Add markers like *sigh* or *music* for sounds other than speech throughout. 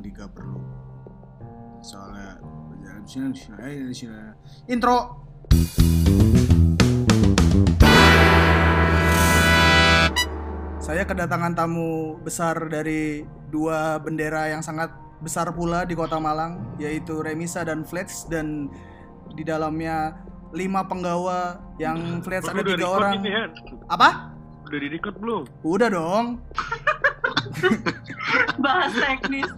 yang Diga perlu. Soalnya intro. Saya kedatangan tamu besar dari dua bendera yang sangat besar pula di Kota Malang, yaitu Remisa dan Flats dan di dalamnya lima penggawa yang Flats ada tiga orang. ini, Han. Apa? Udah di record belum? Udah dong. *laughs* bahas teknis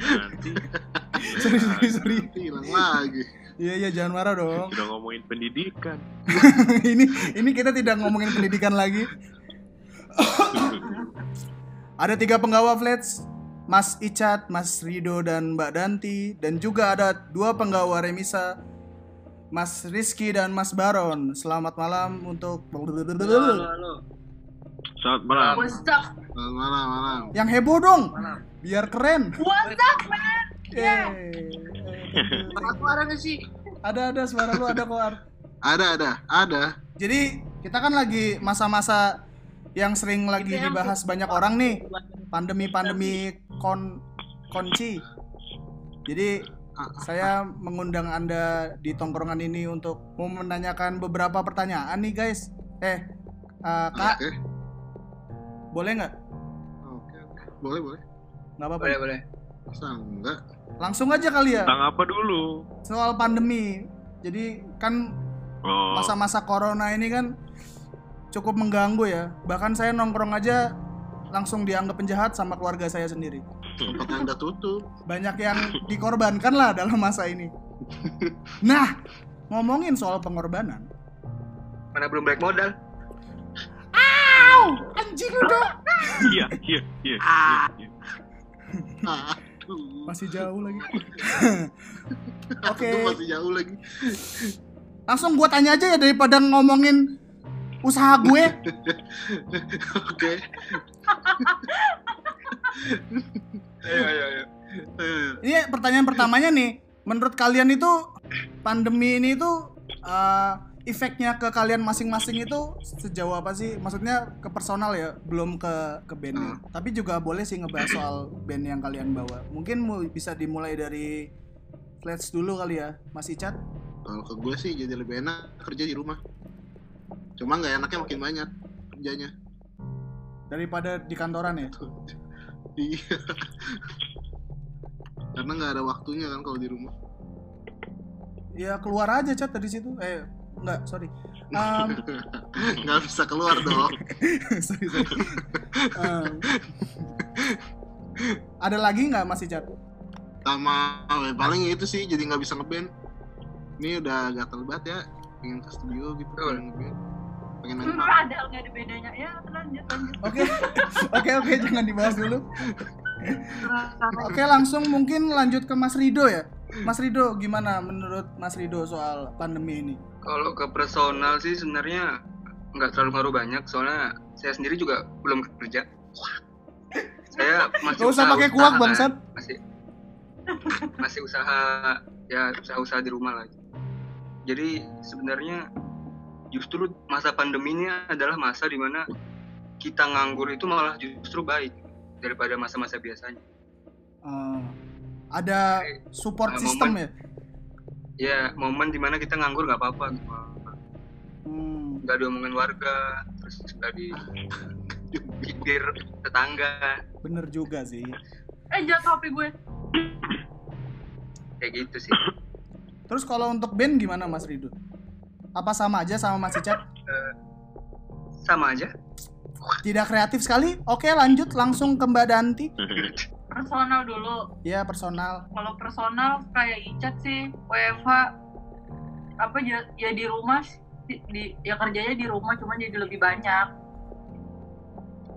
Nanti Sorry, sorry, sorry. hilang lagi Iya, iya, jangan marah dong. udah ngomongin pendidikan. *laughs* ini ini kita tidak ngomongin pendidikan lagi. *laughs* ada tiga penggawa Flats, Mas Icat, Mas Rido dan Mbak Danti, dan juga ada dua penggawa Remisa, Mas Rizky dan Mas Baron. Selamat malam untuk Selamat malam. what's up? Selamat malam malam. Yang heboh dong, biar keren. what's up man? *laughs* Suara nggak sih? Ada ada suara lu ada kok. Ada ada. Ada. Jadi kita kan lagi masa-masa yang sering lagi dibahas banyak orang nih, pandemi-pandemi kon konci. Jadi saya mengundang Anda di tongkrongan ini untuk mau menanyakan beberapa pertanyaan nih guys. Eh, eh, Kak, oke boleh nggak? oke oke boleh boleh Nggak apa-apa. boleh boleh masa enggak Langsung aja kali ya Tentang apa dulu? soal pandemi. Jadi kan Oh, masa-masa corona ini kan cukup mengganggu ya. Bahkan saya nongkrong aja langsung dianggap penjahat sama keluarga saya sendiri. tempat anda tutup Banyak yang dikorbankan lah dalam masa ini. Nah, ngomongin soal pengorbanan. mana belum balik modal Au, anjing udah. iya, iya, iya. Ah. iya, iya. aduh Masih jauh lagi. *laughs* Oke, Aduh, masih jauh lagi langsung gua tanya aja ya daripada ngomongin usaha gue. *laughs* oke ayo ayo ayo Ini pertanyaan pertamanya nih, menurut kalian itu pandemi ini tuh eh, efeknya ke kalian masing-masing itu sejauh apa sih? Maksudnya ke personal ya, belum ke ke band. Tapi juga boleh sih ngebahas soal band yang kalian bawa. Mungkin mu- bisa dimulai dari Flats dulu kali ya, Mas Icat. kalau ke gue sih jadi lebih enak kerja di rumah cuma nggak enaknya makin banyak kerjanya Daripada di kantoran ya. *laughs* iya karena nggak ada waktunya kan kalau di rumah Ya keluar aja Cat dari situ. Eh, enggak, sorry. *laughs* Em, nggak bisa keluar dong *laughs* sorry, sorry. Em, ada lagi nggak Mas Icat? sama eh, paling itu sih jadi nggak bisa ngeband ini udah gatel banget ya pengen ke studio gitu pengen ngeband pengen main padahal nggak ada bedanya ya lanjut lanjut Oke, *laughs* oke, oke, jangan dibahas dulu. Oke, langsung mungkin lanjut ke Mas Rido ya. Mas Rido, gimana menurut Mas Rido soal pandemi ini? kalau ke personal sih sebenarnya nggak terlalu ngaruh banyak soalnya saya sendiri juga belum kerja saya masih Gak usah usaha- pakai kuak usaha, bangsat. masih masih usaha ya usaha-usaha di rumah lagi jadi sebenarnya justru masa pandemi ini adalah masa di mana kita nganggur itu malah justru baik daripada masa-masa biasanya Eh, ada support Nah, system momen. ya? ya momen di mana kita nganggur nggak apa-apa gitu Hmm, nggak diomongin warga terus nggak di pikir tetangga bener juga sih. eh jatuh HP gue kayak gitu sih Terus kalau untuk band gimana Mas Rido? Apa sama aja sama Mas Icat? sama aja Tidak kreatif sekali? Oke, lanjut langsung ke Mbak Danti. *laughs* personal dulu Ya, personal. kalau personal kayak Icat sih WFH apa ya, ya di rumah di, ya kerjanya di rumah cuma jadi lebih banyak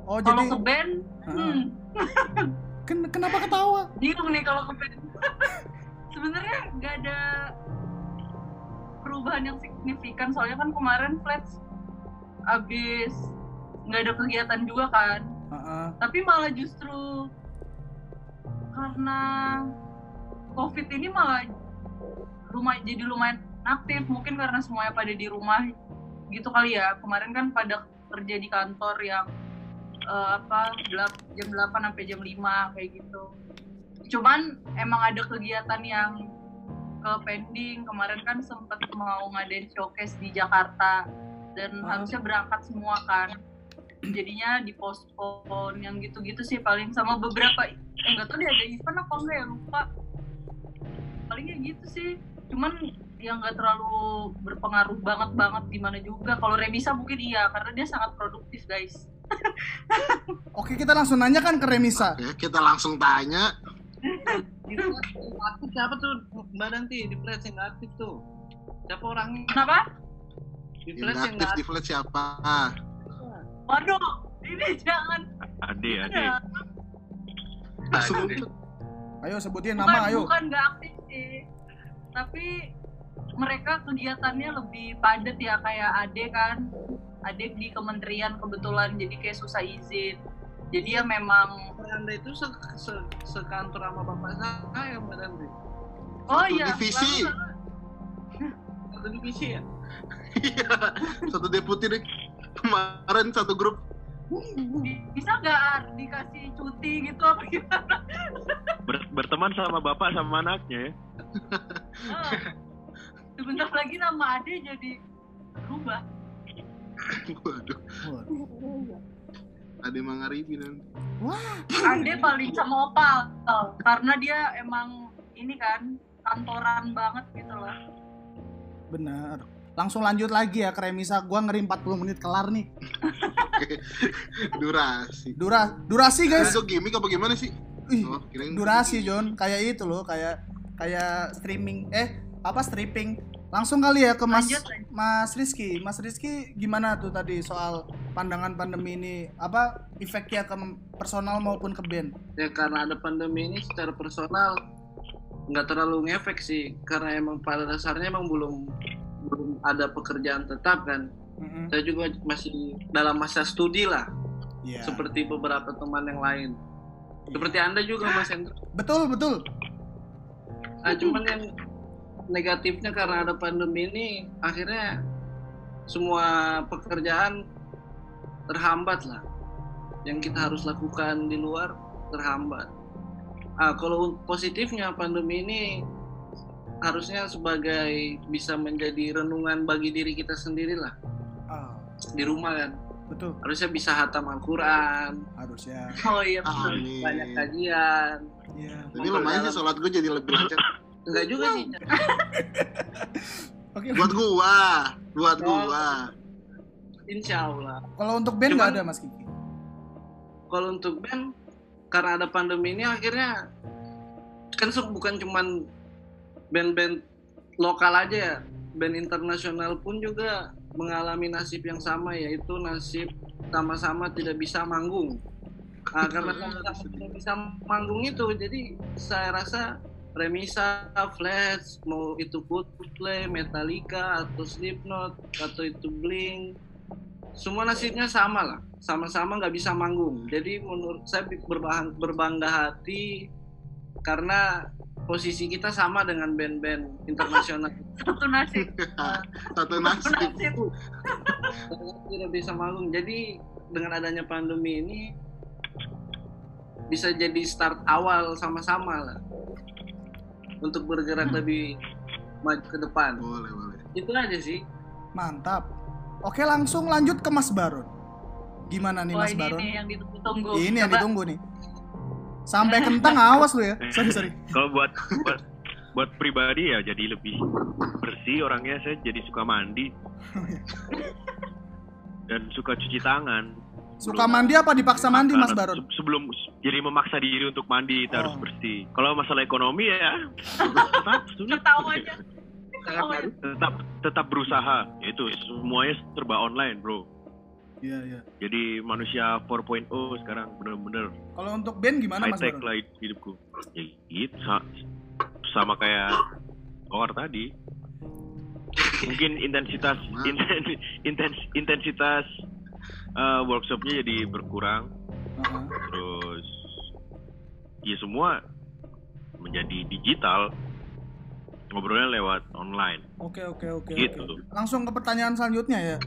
Oh, kalau jadi ke band Heeh. hmm, *laughs* ken- kenapa ketawa? bingung nih kalau ke band *laughs* sebenarnya nggak ada perubahan yang signifikan soalnya kan kemarin flats abis nggak ada kegiatan juga kan Heeh. tapi malah justru karena covid ini malah rumah jadi lumayan aktif. Mungkin karena semuanya pada di rumah gitu kali ya. Kemarin kan pada kerja di kantor yang eh, apa jam 8 sampai jam 5 kayak gitu. Cuman emang ada kegiatan yang ke pending. Kemarin kan sempet mau ngadain showcase di Jakarta. Dan Ah. harusnya berangkat semua kan jadinya dipospon yang gitu-gitu sih paling sama beberapa eh, nggak tahu deh ada event apa enggak ya lupa. Paling ya gitu sih. Cuman yang nggak terlalu berpengaruh banget banget di mana juga. Kalau Remisa mungkin iya karena dia sangat produktif guys. *laughs* Oke, kita langsung nanya kan ke Remisa. Ya, kita langsung tanya. di flash nggak aktif siapa tuh mbak Nanti? Di flash yang nggak aktif tuh. Siapa orangnya? Kenapa? Di flash yang aktif di flat siapa? Waduh ini jangan Ade, ade. Ade. Ayo sebutin bukan, nama, ayo. bukan nggak aktif sih tapi mereka kegiatannya lebih padat ya kayak Ade kan Ade di kementerian kebetulan jadi kayak susah izin jadi ya memang anda itu se, se, sekantor sama bapak saya mbak Nanti oh Satu iya divisi. satu divisi ya *laughs* Iya, satu deputi deh. Kemarin satu grup. Bi- bisa nggak dikasih cuti gitu apa gimana Ber- berteman sama bapak sama anaknya ya. Ah. sebentar lagi nama Ade jadi berubah Waduh, ada yang mengaribi nanti. Ade paling sama Opal karena dia emang ini kan kantoran banget gitu loh Benar. Langsung lanjut lagi ya ke Remisa. Gua ngeri 40 menit kelar nih. *laughs* Durasi. Dura durasi guys. Itu gimmick apa gimana sih? Ih, Oh, durasi John. Kayak itu loh, kayak kayak streaming eh apa stripping. Langsung kali ya ke Mas Lanjut, lanjut. Mas Rizky. Mas Rizky gimana tuh tadi soal pandangan pandemi ini? Apa efeknya ke personal maupun ke band? ya karena ada pandemi ini secara personal nggak terlalu ngefek sih karena emang pada dasarnya emang belum belum ada pekerjaan tetap kan. Mm-mm. saya juga masih dalam masa studi lah. Iya. seperti beberapa teman yang lain. Seperti anda juga mas Hendro Betul, betul. ah cuman yang negatifnya karena ada pandemi ini akhirnya semua pekerjaan terhambat lah. Yang kita harus lakukan di luar terhambat. Ah kalau positifnya pandemi ini harusnya sebagai bisa menjadi renungan bagi diri kita sendiri lah Ah, di rumah kan betul. harusnya bisa hatam Al-Quran Harusnya. *laughs* oh iya betul Amin. banyak kajian Iya. Tapi lumayan sih sholat gue jadi lebih lancar. enggak juga sih *laughs* Oke. Buat gua, buat Oh. gua. insya Allah Kalau untuk band nggak Cuman- ada Mas Kiki. kalau untuk band karena ada pandemi ini akhirnya kan bukan cuman band-band lokal aja ya. Band internasional pun juga mengalami nasib yang sama yaitu nasib sama-sama tidak bisa manggung. Nah, karena sama-sama tidak bisa manggung itu jadi saya rasa Remisa, Flash, mau itu Coldplay, Metallica, atau Slipknot, atau itu Blink, semua nasibnya sama lah. Sama-sama nggak bisa manggung. Jadi menurut saya berbang- berbangga hati karena posisi kita sama dengan band-band internasional satu nasib *laughs* Satu satu nasib. nasib tidak bisa manggung jadi dengan adanya pandemi ini bisa jadi start awal sama-sama lah untuk bergerak lebih maju ke depan Boleh, boleh. itu aja sih Mantap. Oke, langsung lanjut ke Mas Baron. Gimana nih Wah Mas ini Baron? nih yang ditunggu-tunggu Ini yang Coba. ditunggu nih. Sampai kentang awas lu ya. Sorry, sorry. Kalau buat, buat buat pribadi ya jadi lebih bersih orangnya saya jadi suka mandi dan suka cuci tangan Suka mandi apa dipaksa mandi Mas Baron? se- sebelum jadi memaksa diri untuk mandi kita harus Oh. bersih kalau masalah ekonomi ya tetap *laughs* sulit. baru tetap tetap berusaha itu semuanya serba online bro Iya, iya. jadi manusia 4.0 sekarang bener-bener Kalau untuk band gimana high Mas tech lah hidupku ya gitu sa- sama kayak Kor tadi mungkin intensitas inten- *laughs* intens- intensitas eh, workshopnya jadi berkurang Heeh. terus ya semua menjadi digital ngobrolnya lewat online Oke, oke, oke. gitu oke. Langsung ke pertanyaan selanjutnya ya.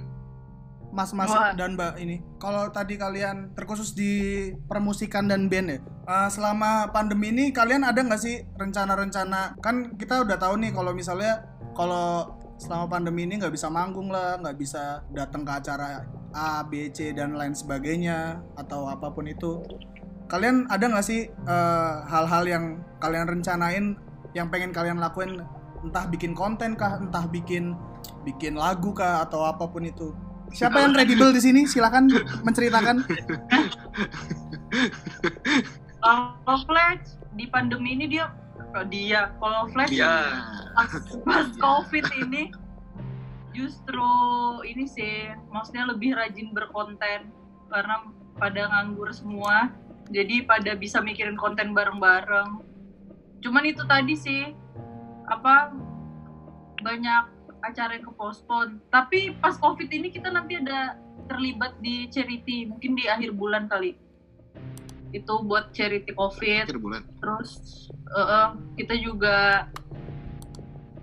Mas-mas Wah. dan mbak ini. Kalau tadi kalian terkhusus di permusikan dan band ya, eh, selama pandemi ini kalian ada nggak sih rencana-rencana? Kan kita udah tahu nih kalau misalnya kalau selama pandemi ini nggak bisa manggung lah, nggak bisa datang ke acara A, B, C dan lain sebagainya atau apa pun itu. Kalian ada nggak sih eh, hal-hal yang kalian rencanain yang pengen kalian lakuin entah bikin konten kah, entah bikin bikin lagu kah atau apa pun itu. Siapa yang kredibel di sini? Silakan menceritakan. Kalau Flash di pandemi ini dia dia kalau Flash Dia. pas, pas COVID ini justru ini sih maksudnya lebih rajin berkonten karena pada nganggur semua jadi pada bisa mikirin konten bareng-bareng cuman itu tadi sih apa banyak acara yang kepospon tapi pas COVID ini kita nanti ada terlibat di charity mungkin di akhir bulan kali. Itu buat charity COVID. Akhir bulan. terus eh, eh, kita juga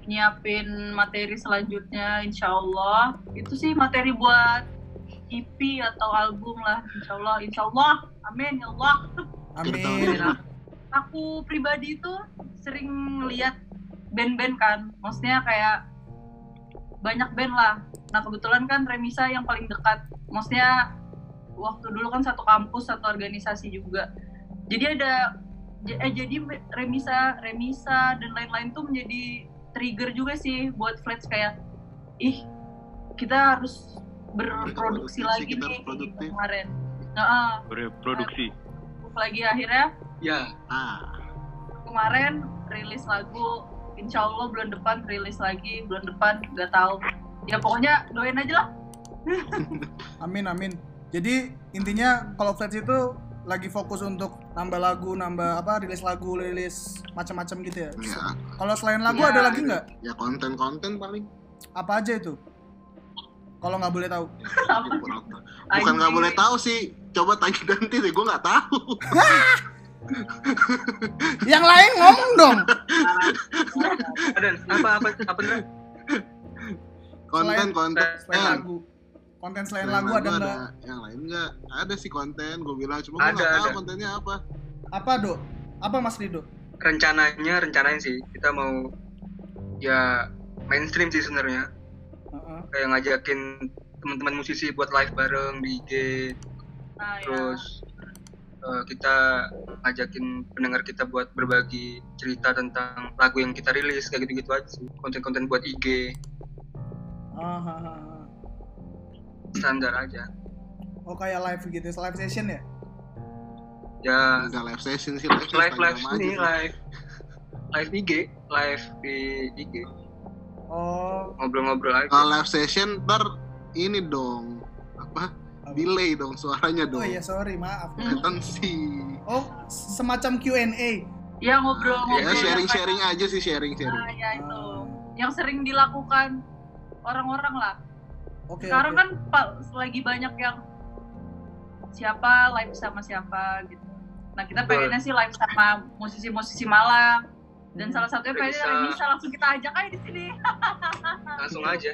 nyiapin materi selanjutnya insya Allah. Itu sih materi buat EP atau album lah insya Allah. Insya Allah. Amin ya Allah. Amin. aku pribadi itu sering lihat band-band kan. Maksudnya kayak banyak band lah. Nah kebetulan kan Remisa yang paling dekat. Maksudnya waktu dulu kan satu kampus satu organisasi juga. Jadi ada eh, jadi Remisa Remisa dan lain-lain tuh menjadi trigger juga sih buat Flats kayak ih kita harus berproduksi Berproduksi, lagi kita nih produktif. kemarin. Nah, Berproduksi. lagi akhirnya Ya, Ah, kemarin rilis lagu insya Allah bulan depan rilis lagi bulan depan nggak tahu ya pokoknya doain aja lah *laughs* Amin amin. Jadi intinya kalau Flats itu lagi fokus untuk nambah lagu, nambah apa rilis lagu, rilis macam-macam gitu ya. ya, Kalau selain lagu Ya. ada lagi nggak? ya konten-konten paling. Apa aja itu? Kalau nggak boleh tahu. *laughs* Bukan nggak boleh tahu sih. Coba tanya nanti deh, gue nggak tahu. *laughs* *laughs* Yang lain ngomong dong. ada apa apa apa? Konten, konten. Selain lagu. Konten selain lagu ada nggak? Yang lain nggak? Ada sih konten. Gue bilang cuma gue Ada, nggak tahu kontennya apa. Apa dok? Apa Mas Rido? rencananya rencananya sih kita mau ya mainstream sih sebenarnya Heeh. kayak ngajakin teman-teman musisi buat live bareng di IG nah ya eh, kita ngajakin pendengar kita buat berbagi cerita tentang lagu yang kita rilis kayak gitu-gitu aja sih. Konten-konten buat IG Ah, ah, ah, standar aja. Oh kayak live gitu, live session ya? ya. Nggak live session sih. Live live live ini live. Live IG live di IG Oh, ngobrol-ngobrol aja. Kalau live session ntar ini dong. Apa? Delay dong suaranya oh dong. iya sorry maaf. latency Oh semacam Q&A. ya ngobrol-ngobrol. Ya yang sharing kayak- sharing aja sih sharing sharing. Nah ya itu. Ah, yang sering dilakukan orang-orang lah. Oke sekarang oke. kan pa- lagi banyak yang siapa live sama siapa gitu. Nah kita pengennya sih live sama musisi-musisi Malang. Dan Hmm. salah satunya pengennya Remisa. Remisa langsung kita ajak aja di sini. Langsung aja.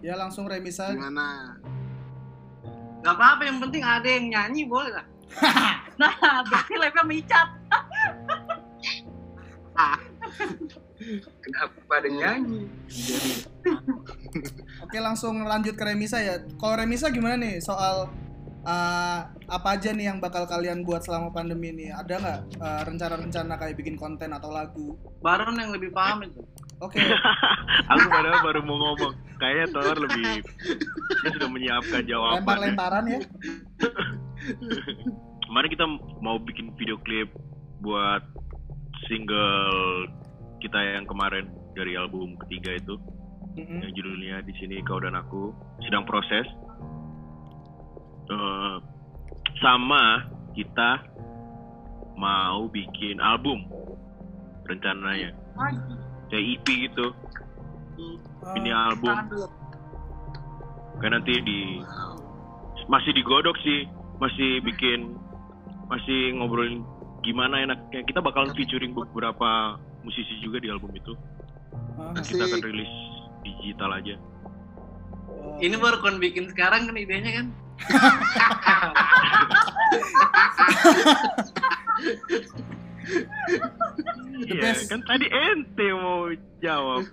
Ya langsung remisa. gimana Gak apa-apa, yang penting ada yang nyanyi boleh lah. *laughs* nah berarti live-nya micat kenapa ada nyanyi *laughs* Oke langsung lanjut ke remisa ya. Kalau remisa gimana nih soal uh, apa aja nih yang bakal kalian buat selama pandemi ini? Ada nggak uh, rencana-rencana kayak bikin konten atau lagu? Baron yang lebih paham itu. Oke. *laughs* Aku padahal baru mau ngomong. Kayaknya Thor lebih dia sudah menyiapkan jawaban. Lempar-lemparan ya. *laughs* Kemarin kita mau bikin video klip buat single kita yang kemarin dari album ketiga itu Mm-mm. yang judulnya di sini kau dan aku sedang proses. Eh, sama kita mau bikin album rencananya kayak EP gitu. Uh, ini album. Tangan dulu. kayak nanti di masih digodok sih. Masih bikin masih ngobrolin gimana enaknya kita bakalan featuring beberapa musisi juga di album itu. Dan kita akan rilis digital aja. Oh, Ini baru kon bikin sekarang kan idenya kan? *laughs* *laughs* *laughs* The Iya, best. kan tadi ente mau jawab.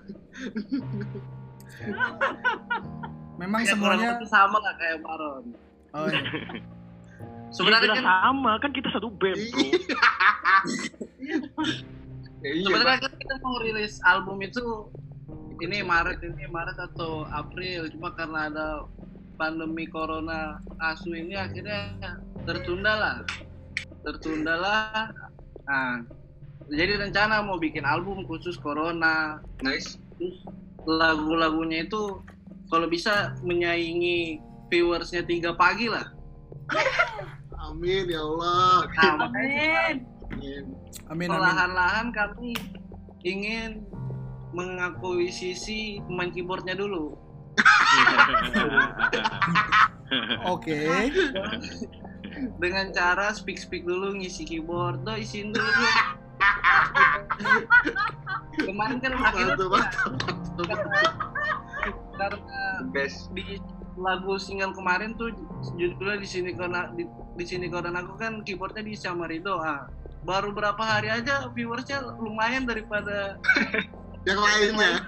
memang Ya, kurang semuanya sama lah kayak Baron. oh, iya. *laughs* Sebenarnya Iya, kan sama, kan kita satu band, bro. Ya, *laughs* iya, sebenarnya kan kita mau rilis album itu ini Maret ini Maret atau April cuma karena ada pandemi corona asu ini akhirnya tertunda lah tertunda lah nah jadi rencana mau bikin album khusus corona Nice. terus lagu-lagunya itu kalau bisa menyaingi viewersnya tiga pagi lah Amin ya Allah. nah. Amin. amin amin perlahan-lahan kami ingin mengakuisisi pemain keyboardnya dulu *laughs* oke *laughs* dengan cara speak speak dulu ngisi keyboard. Do isiin dulu. Kemarin kan akhirnya karena Best. di lagu single kemarin tuh judulnya di sini karena di, di sini karena aku kan keyboardnya di sama Rido. Ah baru berapa hari aja viewersnya lumayan daripada *laughs* Yang lainnya.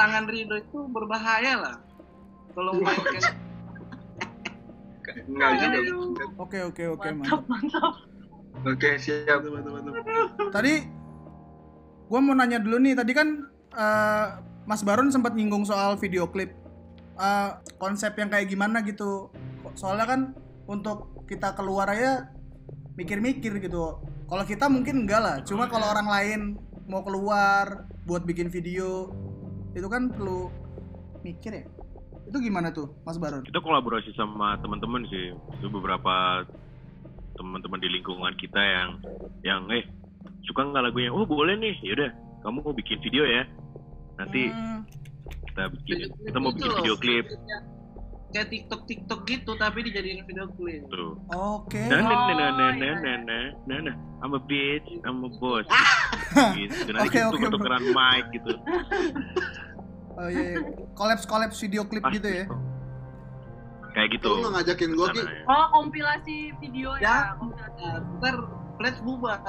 tangan Rido itu berbahaya lah. Kalau mainkan *laughs* Enggak gitu. oke oke oke Mantap, mantap mantap. Oke, siap. Mantap, mantap, mantap. tadi gua mau nanya dulu nih tadi kan eh, Mas Baron sempat nyinggung soal video klip Eh, konsep yang kayak gimana gitu soalnya kan untuk kita keluar aja mikir-mikir gitu kalau kita mungkin enggak lah cuma kalau orang lain mau keluar buat bikin video itu kan perlu mikir ya itu gimana tuh Mas Baron? Kita kolaborasi sama teman-teman sih. Itu beberapa teman-teman di lingkungan kita yang yang eh suka nggak lagunya? Oh boleh nih. Yaudah kamu mau bikin video ya. Nanti Hmm, kita bikin Video kita mau bikin video klip. kayak TikTok TikTok gitu tapi dijadiin video klip. Tuh. Oke. Nah nah nah nah Oh, nah iya, nah nah nah nah. I'm a bitch I'm a boss. Gitu. *laughs* Nanti Oke, kita oke, tuker-tukeran mic gitu *laughs* oh iya, iya. kolaps kolaps video klip Pasti. gitu ya kayak gitu Lu ngajakin gua Ki? Ya. Oh, kompilasi video Ya. ya. kompilasi. ntar Let's bubar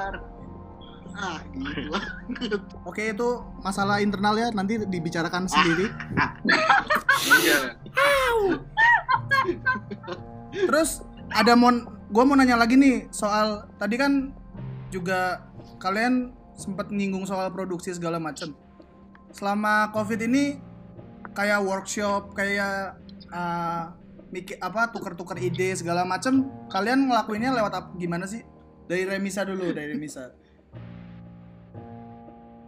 Ah, gitu. *laughs* Oke itu masalah internal ya nanti dibicarakan sendiri. Iya. Terus ada mau gue mau nanya lagi nih soal tadi kan juga kalian sempat nyinggung soal produksi segala macam. Selama covid ini kayak workshop kayak uh, mikir apa tuker-tuker ide segala macam kalian ngelakuinnya lewat apa gimana sih? Dari Remisa dulu dari Remisa.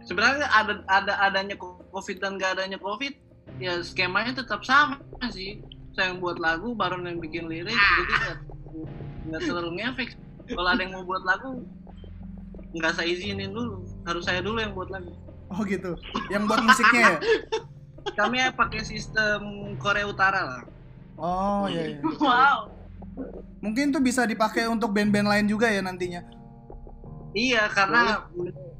sebenarnya ada ada adanya covid dan gak adanya covid ya skemanya tetap sama sih saya yang buat lagu baru yang bikin lirik jadi nggak nggak terlalu ngefek kalau ada yang mau buat lagu nggak saya izinin dulu harus saya dulu yang buat lagu *laughs* Oh gitu. Yang buat musiknya ya? *laughs* kami ya pakai sistem Korea Utara lah Oh iya. iya. *laughs* Wow. Mungkin tuh bisa dipakai untuk band-band lain juga ya nantinya. iya karena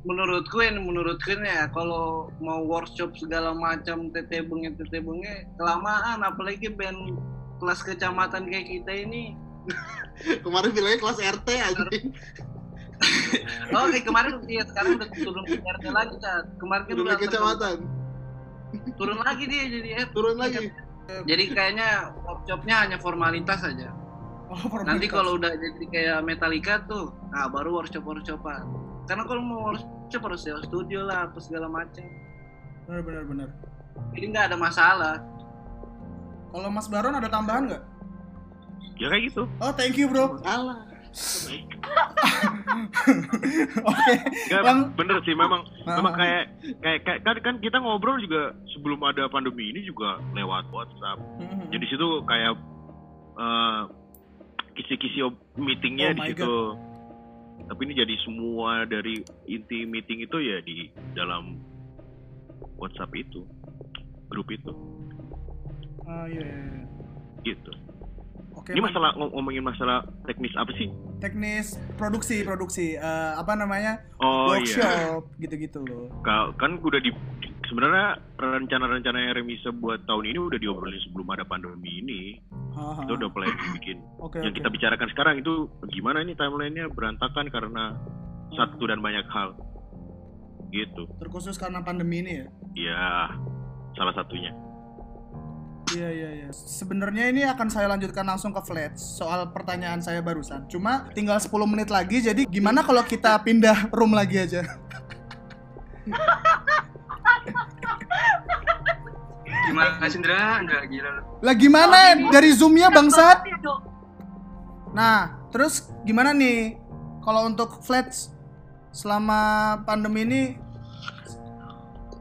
menurutku ini menurutku ini ya kalau mau workshop segala macam tete benge tete benge kelamaan apalagi band kelas kecamatan kayak kita ini Kemarin bilangnya kelas RT anjing. *laughs* Oh, kayak kemarin iya sekarang udah turun ke RT lagi, Cat. Kemarin kan Udah kecamatan. turun lagi dia jadi RT. Turun lagi. Jadi kayaknya workshopnya hanya formalitas aja. Oh, Nanti formalitas. kalau udah jadi kayak Metallica tuh, nah baru workshop workshopan. Karena kalau mau workshop harus sewa studio lah, apa segala macam. benar benar benar. Jadi nggak ada masalah. Kalau Mas Baron ada tambahan nggak? ya kayak gitu Oh, thank you, Bro. Alah. Oke. Nggak, Yang- bener sih memang Ah, memang kayak kayak kayak- kan, kan kita ngobrol juga sebelum ada pandemi ini juga lewat WhatsApp Mhm. jadi situ kayak eh, kisi-kisi meetingnya Oh di situ tapi ini jadi semua dari inti meeting itu ya di dalam WhatsApp itu grup itu Oh iya. iya, iya. gitu Oke. Ini masalah ngom- ngomongin masalah teknis apa sih? teknis produksi produksi Eh, apa namanya Oh iya. workshop gitu-gitu loh. Ka- Kan udah di sebenarnya rencana-rencana Remisa buat tahun ini udah diobrolin sebelum ada pandemi ini. Haha. Itu udah mulai dibikin. Oke Yang oke. kita bicarakan sekarang itu gimana ini timelinenya berantakan karena satu dan banyak hal. Gitu. Terkhusus karena pandemi ini ya. Ya, salah satunya. Iya iya iya. Sebenarnya ini akan saya lanjutkan langsung ke Flats soal pertanyaan saya barusan. Cuma tinggal 10 menit lagi jadi gimana kalau kita pindah room lagi aja? Gimana sih Indra? Indra gila lu. Lah gimana dari Zoom-nya bangsat? Nah, terus gimana nih kalau untuk Flats selama pandemi ini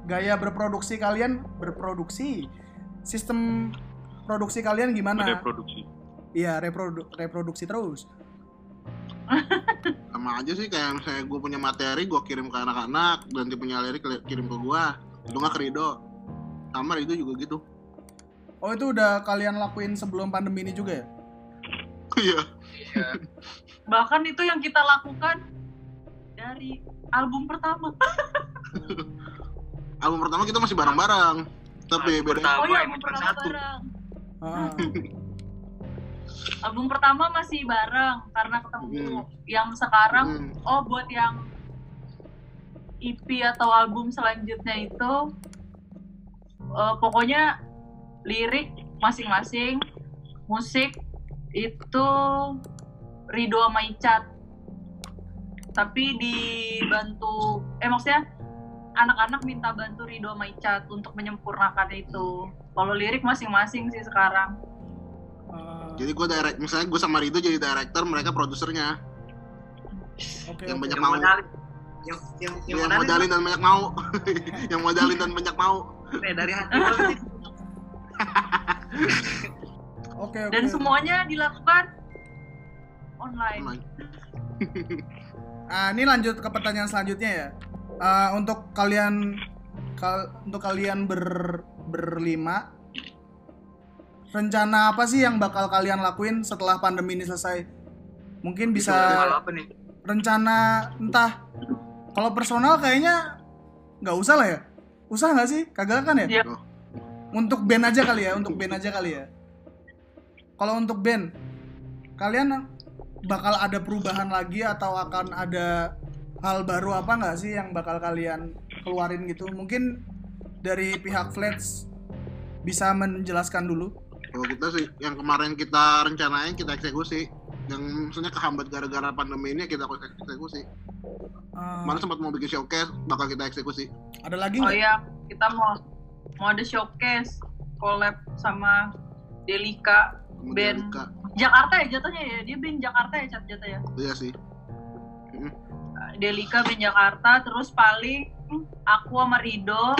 gaya berproduksi kalian berproduksi sistem produksi kalian gimana? produksi. Iya, reprodu- reproduksi terus. sama aja sih kayak misalnya gue punya materi gue kirim ke anak-anak dan dia punya lirik li- kirim ke gue itu nggak ke Rido sama Rido juga gitu Oh, itu udah kalian lakuin sebelum pandemi ini juga ya? iya Iya. Bahkan itu yang kita lakukan dari album pertama. *laughs* album pertama kita masih bareng-bareng tapi Album beda pertama. Oh iya, album cuma pertama satu. bareng. Ah, *laughs* Album pertama masih bareng karena ketemu. Hmm. Yang sekarang Hmm. oh buat yang EP atau album selanjutnya itu eh, pokoknya lirik masing-masing musik itu Rido sama Icat tapi dibantu eh maksudnya anak-anak minta bantu Rido sama Icat untuk menyempurnakan itu kalau lirik masing-masing sih sekarang ah, jadi gue direct misalnya gue sama Rido jadi director mereka produsernya Oke, yang oke. banyak Yang mau modalin. Yang yang yang yang modalin modalin dan banyak mau *laughs* yang modalin dan banyak mau eh, dari hati. *laughs* Oke, oke. dan semuanya dilakukan online Online. Ah, ini lanjut ke pertanyaan selanjutnya ya. Ah, untuk kalian kal- untuk kalian ber berlima rencana apa sih yang bakal kalian lakuin setelah pandemi ini selesai? Mungkin bisa apa nih? rencana entah kalau personal kayaknya nggak usah lah ya. Usah nggak sih? Kagak kan ya? Iya. Untuk band aja kali ya, untuk band aja kali ya. Kalau untuk band, kalian bakal ada perubahan lagi atau akan ada hal baru apa nggak sih yang bakal kalian keluarin gitu? Mungkin dari pihak Flats bisa menjelaskan dulu. kalau kita sih yang kemarin kita rencanain kita eksekusi yang maksudnya kehambat gara-gara pandemi ini kita eksekusi Ah, kemarin sempat mau bikin showcase bakal kita eksekusi ada lagi Oh nggak? iya, kita mau mau ada showcase collab sama Delika kemudian Band. Jakarta ya jatuhnya ya. Dia band Jakarta ya cat jatuh ya. iya sih Delika band Jakarta terus paling hmm, aku sama Rido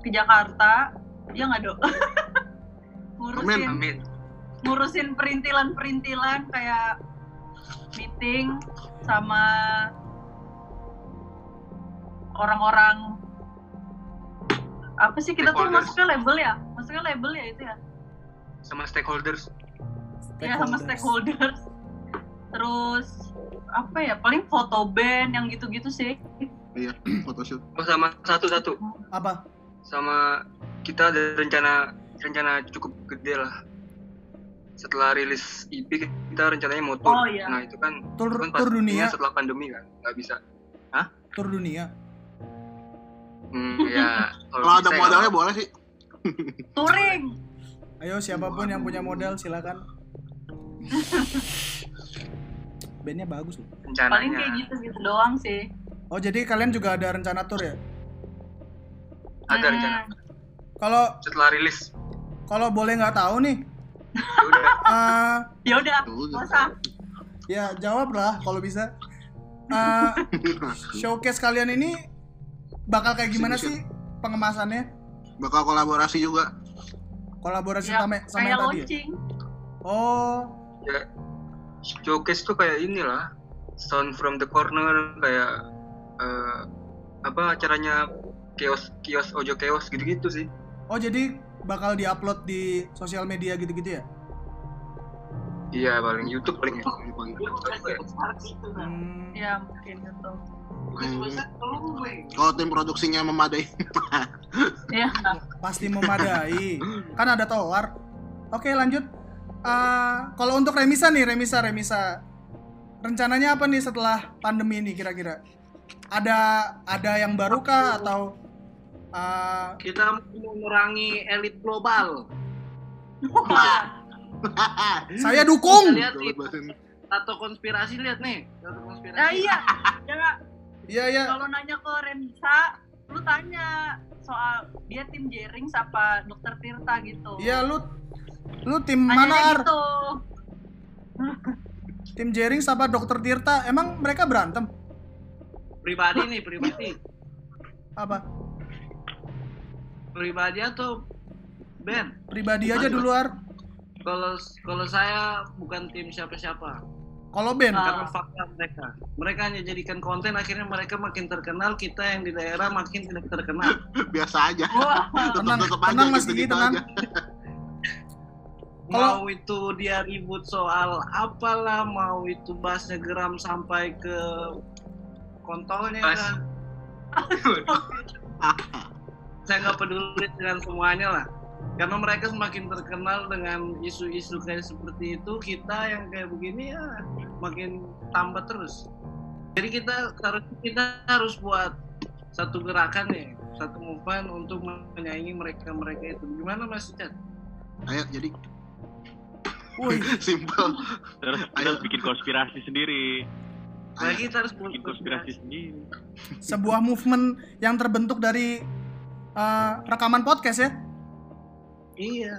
ke Jakarta. Dia nggak do. *laughs* ngurusin Amin. ngurusin perintilan-perintilan kayak meeting sama orang-orang apa sih kita tuh masuknya label ya masuknya label ya itu ya Sama stakeholders. ya sama stakeholders terus apa ya paling foto band yang gitu-gitu sih iya *clears throat* photoshoot Oh sama satu-satu. Apa? Sama kita ada rencana rencana cukup gede lah. Setelah rilis EP kita rencananya mau tour. Oh, iya. Nah itu kan Tur itu kan pastinya dunia, setelah pandemi kan nggak bisa. tur dunia. Hmm, *laughs* ya kalau ada ya. modalnya boleh sih touring Ayo siapa pun yang punya modal silakan. *laughs* Bandnya bagus loh. rencananya. paling kayak gitu gitu doang sih Oh jadi kalian juga ada rencana tour ya? Ada Hmm, rencana. Kalau Setelah rilis kalau boleh nggak tahu nih, ya udah eh, ya udah usah ya jawab lah kalau bisa. Eh, *laughs* showcase kalian ini bakal kayak gimana sih pengemasannya? bakal kolaborasi juga Kolaborasi ya, sama sama kayak yang tadi. ya? launching Oh, ya showcase tuh kayak inilah sound from the corner kayak eh, apa acaranya kios kios ojo kios gitu-gitu sih oh jadi bakal diupload di sosial media gitu-gitu ya? Iya paling YouTube paling. Ini paling Hmm, ya mungkin paling- Kalau tim produksinya memadai. ya pasti memadai. kan ada tower. Oke, lanjut. Eh, kalau untuk remisa nih, remisa, remisa. Rencananya apa nih setelah pandemi ini kira-kira? Ada ada yang baru kah atau eh, Kita mau mengurangi elit global. *laughs* saya dukung? Kita lihat nih, tato konspirasi lihat nih. Tato konspirasi. nah iya ya Iya, iya. kalau nanya ke Rensa lu tanya soal dia tim Jering apa dokter Tirta gitu Iya, lu lu tim mana, Ar? gitu Tim Jering sama Dokter Tirta. Emang mereka berantem? Pribadi nih, pribadi. Apa? Pribadi atau Ben? Pribadi aja dulu, Ar. Kalau kalau saya bukan tim siapa-siapa. Kalau Ben. Karena fakta mereka. Mereka hanya jadikan konten akhirnya mereka makin terkenal, kita yang di daerah makin tidak terkenal. *laughs* Biasa aja. wah tenang, Tetep aja tenang Mas gitu-gitu Gigi, tenang. aja. Kalau- mau itu dia ribut soal apalah, mau itu bahasnya geram sampai ke kontolnya Bas. kan. *laughs* Saya nggak peduli dengan semuanya lah. Karena mereka semakin terkenal dengan isu-isu kayak seperti itu, kita yang kayak begini ya makin tambah terus. Jadi kita harus kita harus buat satu gerakan nih, satu movement untuk menyaingi mereka-mereka itu. Gimana Mas Chat? Ayo jadi wih, *laughs* simple. Terus harus bikin konspirasi sendiri. Nah, Ayo. kita harus Bikin konspirasi sendiri. sebuah movement yang terbentuk dari eh, rekaman podcast ya. Iya.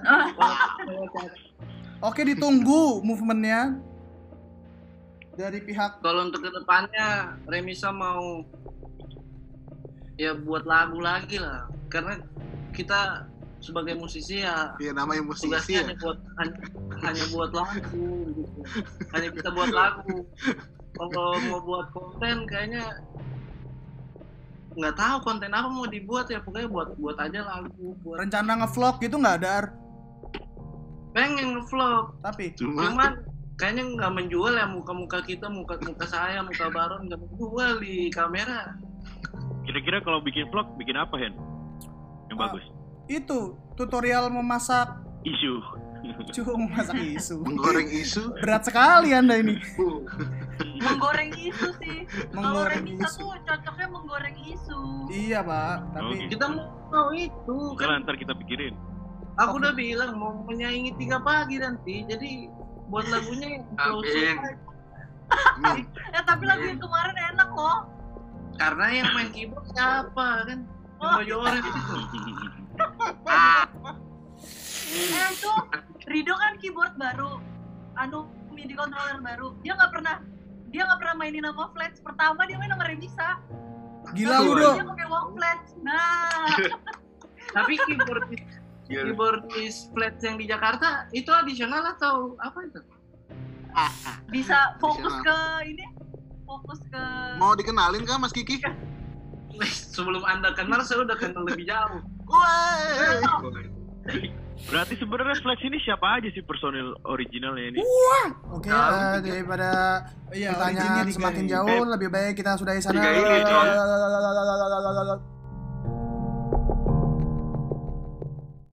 *laughs* Oke, ditunggu movementnya dari pihak Kalau untuk ke depannya Remisa mau ya buat lagu lagi lah, karena kita sebagai musisi ya Iya namanya musisi tugasnya ya. hanya buat hanya, hanya buat lagu gitu. hanya bisa buat lagu kalau mau buat konten kayaknya nggak tahu konten apa mau dibuat ya pokoknya buat buat aja lagu buat rencana ngevlog gitu nggak ada Ar. pengen ngevlog tapi Cuma cuman kayaknya nggak menjual ya muka-muka kita muka muka saya muka Baron nggak menjual di kamera Kira-kira kalau bikin vlog, bikin apa, Hen? Yang Ah. bagus. Itu tutorial memasak Isu. Cuma memasak isu. Menggoreng isu. berat sekali anda ini. Menggoreng isu sih. Kalau menggoreng Remisa isu. tuh cocoknya menggoreng isu. Iya pak. Tapi Oke. kita mau itu Ntar, kan ntar kita pikirin. aku udah bilang mau menyaingi tiga pagi nanti. Jadi buat lagunya yang Amin. eh *laughs* tapi lagu yang kemarin enak loh. Karena yang main keyboard siapa kan? Yang Oh. baju orange itu *laughs* eh itu Rido kan keyboard baru. Anu MIDI controller baru. Dia nggak pernah dia nggak pernah mainin nama Flats pertama dia main nama Remisa. Gila lu Terus do dia pakai Walk Flats nah. *laughs* Tapi keyboard Iya. keyboard flat yang di Jakarta itu adisional atau apa itu? Bisa fokus Bisa. ke ini? Fokus ke Mau dikenalin kah Mas Kiki? Sebelum anda kenal saya udah kenal lebih jauh Woi. Berarti sebenarnya Flex ini siapa aja sih personil originalnya ini? Oke, Tahu, eh, tiga. daripada Iya, pertanyaan semakin jauh, lebih baik kita sudahi sana. Tiga ini, Con.